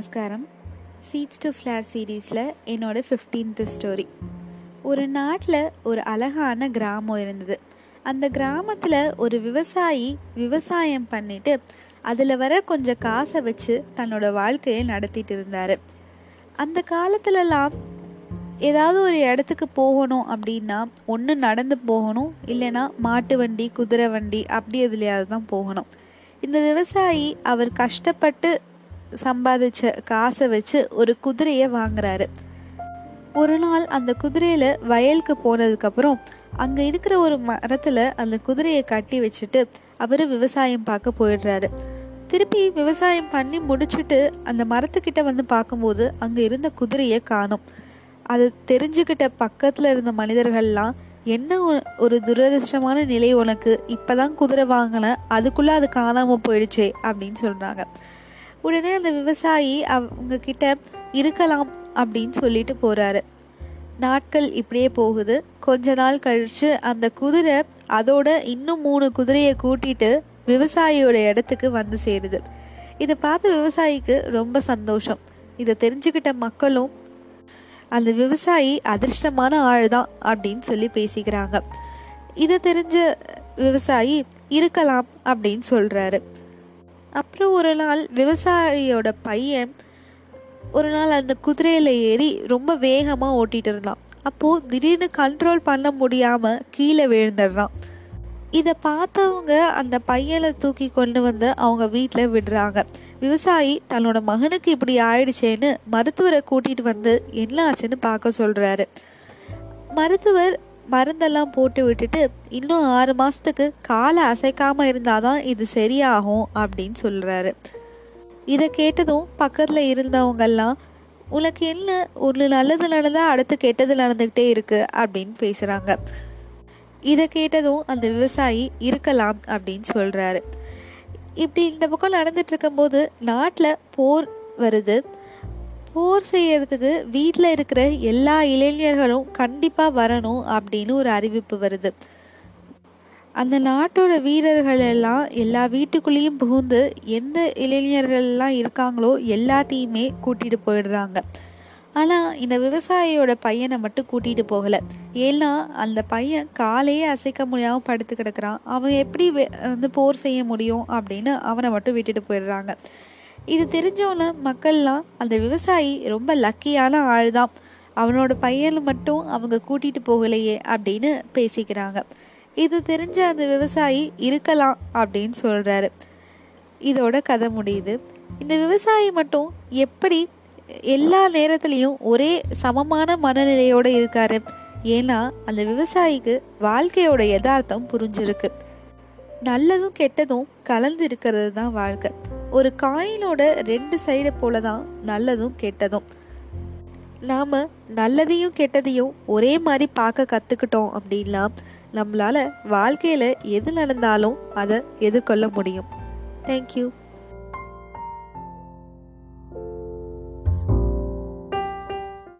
நமஸ்காரம். Seeds to flower சீரீஸில் என்னோடய ஃபிஃப்டீன்த் ஸ்டோரி ஒரு நாட்டில் ஒரு அழகான கிராமம் இருந்தது. அந்த கிராமத்தில் ஒரு விவசாயி விவசாயம் பண்ணிட்டு அதில் வர கொஞ்சம் காசை வச்சு தன்னோட வாழ்க்கையை நடத்திட்டு இருந்தார். அந்த காலத்துலலாம் ஏதாவது ஒரு இடத்துக்கு போகணும் அப்படின்னா ஒன்று நடந்து போகணும் இல்லைன்னா மாட்டு வண்டி குதிரை வண்டி அப்படி எதுலையாவது தான் போகணும். இந்த விவசாயி அவர் கஷ்டப்பட்டு சம்பாதிச்ச காசை வச்சு ஒரு குதிரையை வாங்குறாரு. ஒரு நாள் அந்த குதிரையில வயலுக்கு போனதுக்கப்புறம் அங்கே இருக்கிற ஒரு மரத்தில் அந்த குதிரையை கட்டி வச்சுட்டு அவர் விவசாயம் பார்க்க போயிடுறாரு. திருப்பி விவசாயம் பண்ணி முடிச்சுட்டு அந்த மரத்துக்கிட்ட வந்து பார்க்கும்போது அங்கே இருந்த குதிரையை காணும். அது தெரிஞ்சுக்கிட்ட பக்கத்தில் இருந்த மனிதர்கள்லாம் என்ன ஒரு துரதிர்ஷ்டமான நிலை உனக்கு? இப்பதான் குதிரை வாங்கின அதுக்குள்ள அது காணாம போயிடுச்சே அப்படின்னு சொல்றாங்க. உடனே அந்த விவசாயி அவங்க கிட்ட இருக்கலாம் அப்படின்னு சொல்லிட்டு போறாரு. நாட்கள் இப்படியே போகுது. கொஞ்ச நாள் கழிச்சு அந்த குதிரை அதோட இன்னும் மூணு குதிரையை கூட்டிட்டு விவசாயியோட இடத்துக்கு வந்து சேருது. இதை பார்த்த விவசாயிக்கு ரொம்ப சந்தோஷம். இதை தெரிஞ்சுக்கிட்ட மக்களும் அந்த விவசாயி அதிர்ஷ்டமான ஆள் தான் அப்படின்னு சொல்லி பேசிக்கிறாங்க. இதை தெரிஞ்ச விவசாயி இருக்கலாம் அப்படின்னு சொல்றாரு. அப்புறம் ஒரு நாள் விவசாயியோட பையன் ஒரு நாள் அந்த குதிரையில் ஏறி ரொம்ப வேகமாக ஓட்டிகிட்டு இருந்தான். அப்போது திடீர்னு கண்ட்ரோல் பண்ண முடியாமல் கீழே விழுந்துடுறான். இதை பார்த்தவங்க அந்த பையனை தூக்கி கொண்டு வந்து அவங்க வீட்டில் விடுறாங்க. விவசாயி தன்னோட மகனுக்கு இப்படி ஆயிடுச்சேன்னு மருத்துவரை கூட்டிகிட்டு வந்து என்ன ஆச்சுன்னு பார்க்க சொல்கிறாரு மருத்துவர் மருந்தெல்லாம் போட்டு விட்டுட்டு இன்னும் ஆறு மாதத்துக்கு காலை அசைக்காமல் இருந்தால் தான் இது சரியாகும் அப்படின்னு சொல்கிறாரு இதை கேட்டதும் பக்கத்தில் இருந்தவங்கெல்லாம் உனக்கு என்ன? ஒரு நல்லது நடந்தால் அடுத்து கெட்டது நடந்துக்கிட்டே இருக்குது அப்படின்னு பேசுகிறாங்க இதை கேட்டதும் அந்த விவசாயி இருக்கலாம் அப்படின்னு சொல்கிறாரு இப்படி இந்த பக்கம் நடந்துட்டு இருக்கும்போது நாட்டில் போர் வருது. போர் செய்யறதுக்கு வீட்டில் இருக்கிற எல்லா இளைஞர்களும் கண்டிப்பாக வரணும் அப்படின்னு ஒரு அறிவிப்பு வருது. அந்த நாட்டோட வீரர்கள் எல்லாம் எல்லா வீட்டுக்குள்ளேயும் புகுந்து எந்த இளைஞர்கள்லாம் இருக்காங்களோ எல்லாத்தையுமே கூட்டிகிட்டு போயிடுறாங்க. ஆனால் இந்த விவசாயியோட பையனை மட்டும் கூட்டிகிட்டு போகலை. ஏன்னா அந்த பையன் காலையே அசைக்க முடியாமல் படுத்து கிடக்குறான். அவன் எப்படி வந்து போர் செய்ய முடியும் அப்படின்னு அவனை மட்டும் விட்டுட்டு போயிடுறாங்க. இது தெரிஞ்சவன மக்கள்லாம் அந்த விவசாயி ரொம்ப லக்கியான ஆள் தான் அவனோட பையனை மட்டும் அவங்க கூட்டிட்டு போகலையே அப்படின்னு பேசிக்கிறாங்க. இது தெரிஞ்ச அந்த விவசாயி இருக்கலாம் அப்படின்னு சொல்றாரு. இதோட கதை முடியுது. இந்த விவசாயி மட்டும் எப்படி எல்லா நேரத்துலையும் ஒரே சமமான மனநிலையோடு இருக்காரு? ஏன்னா அந்த விவசாயிக்கு வாழ்க்கையோட யதார்த்தம் புரிஞ்சிருக்கு. நல்லதும் கெட்டதும் கலந்து இருக்கிறது தான் வாழ்க்கை. ஒரு காயினோட ரெண்டு சைடு போல தான் நல்லதும் கெட்டதும். நாம் நல்லதையும் கெட்டதையும் ஒரே மாதிரி பார்க்க கற்றுக்கிட்டோம் அப்படின்னா நம்மளால் வாழ்க்கையில் எது நடந்தாலும் அதை எதிர்கொள்ள முடியும். தேங்க்யூ